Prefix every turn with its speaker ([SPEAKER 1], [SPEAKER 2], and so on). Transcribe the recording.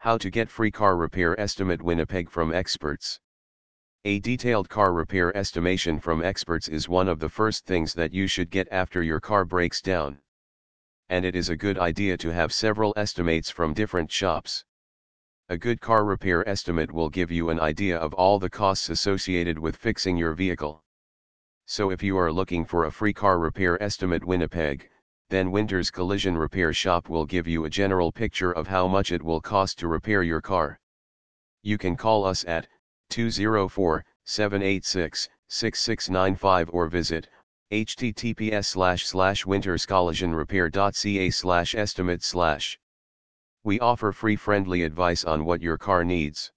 [SPEAKER 1] How to get free car repair estimate Winnipeg from experts. A detailed car repair estimation from experts is one of the first things that you should get after your car breaks down. And it is a good idea to have several estimates from different shops. A good car repair estimate will give you an idea of all the costs associated with fixing your vehicle. So if you are looking for a free car repair estimate Winnipeg, then Winters Collision Repair Shop will give you a general picture of how much it will cost to repair your car. You can call us at 204-786-6695 or visit https slash slash winterscollisionrepair.ca slash estimate slash. We offer free friendly advice on what your car needs.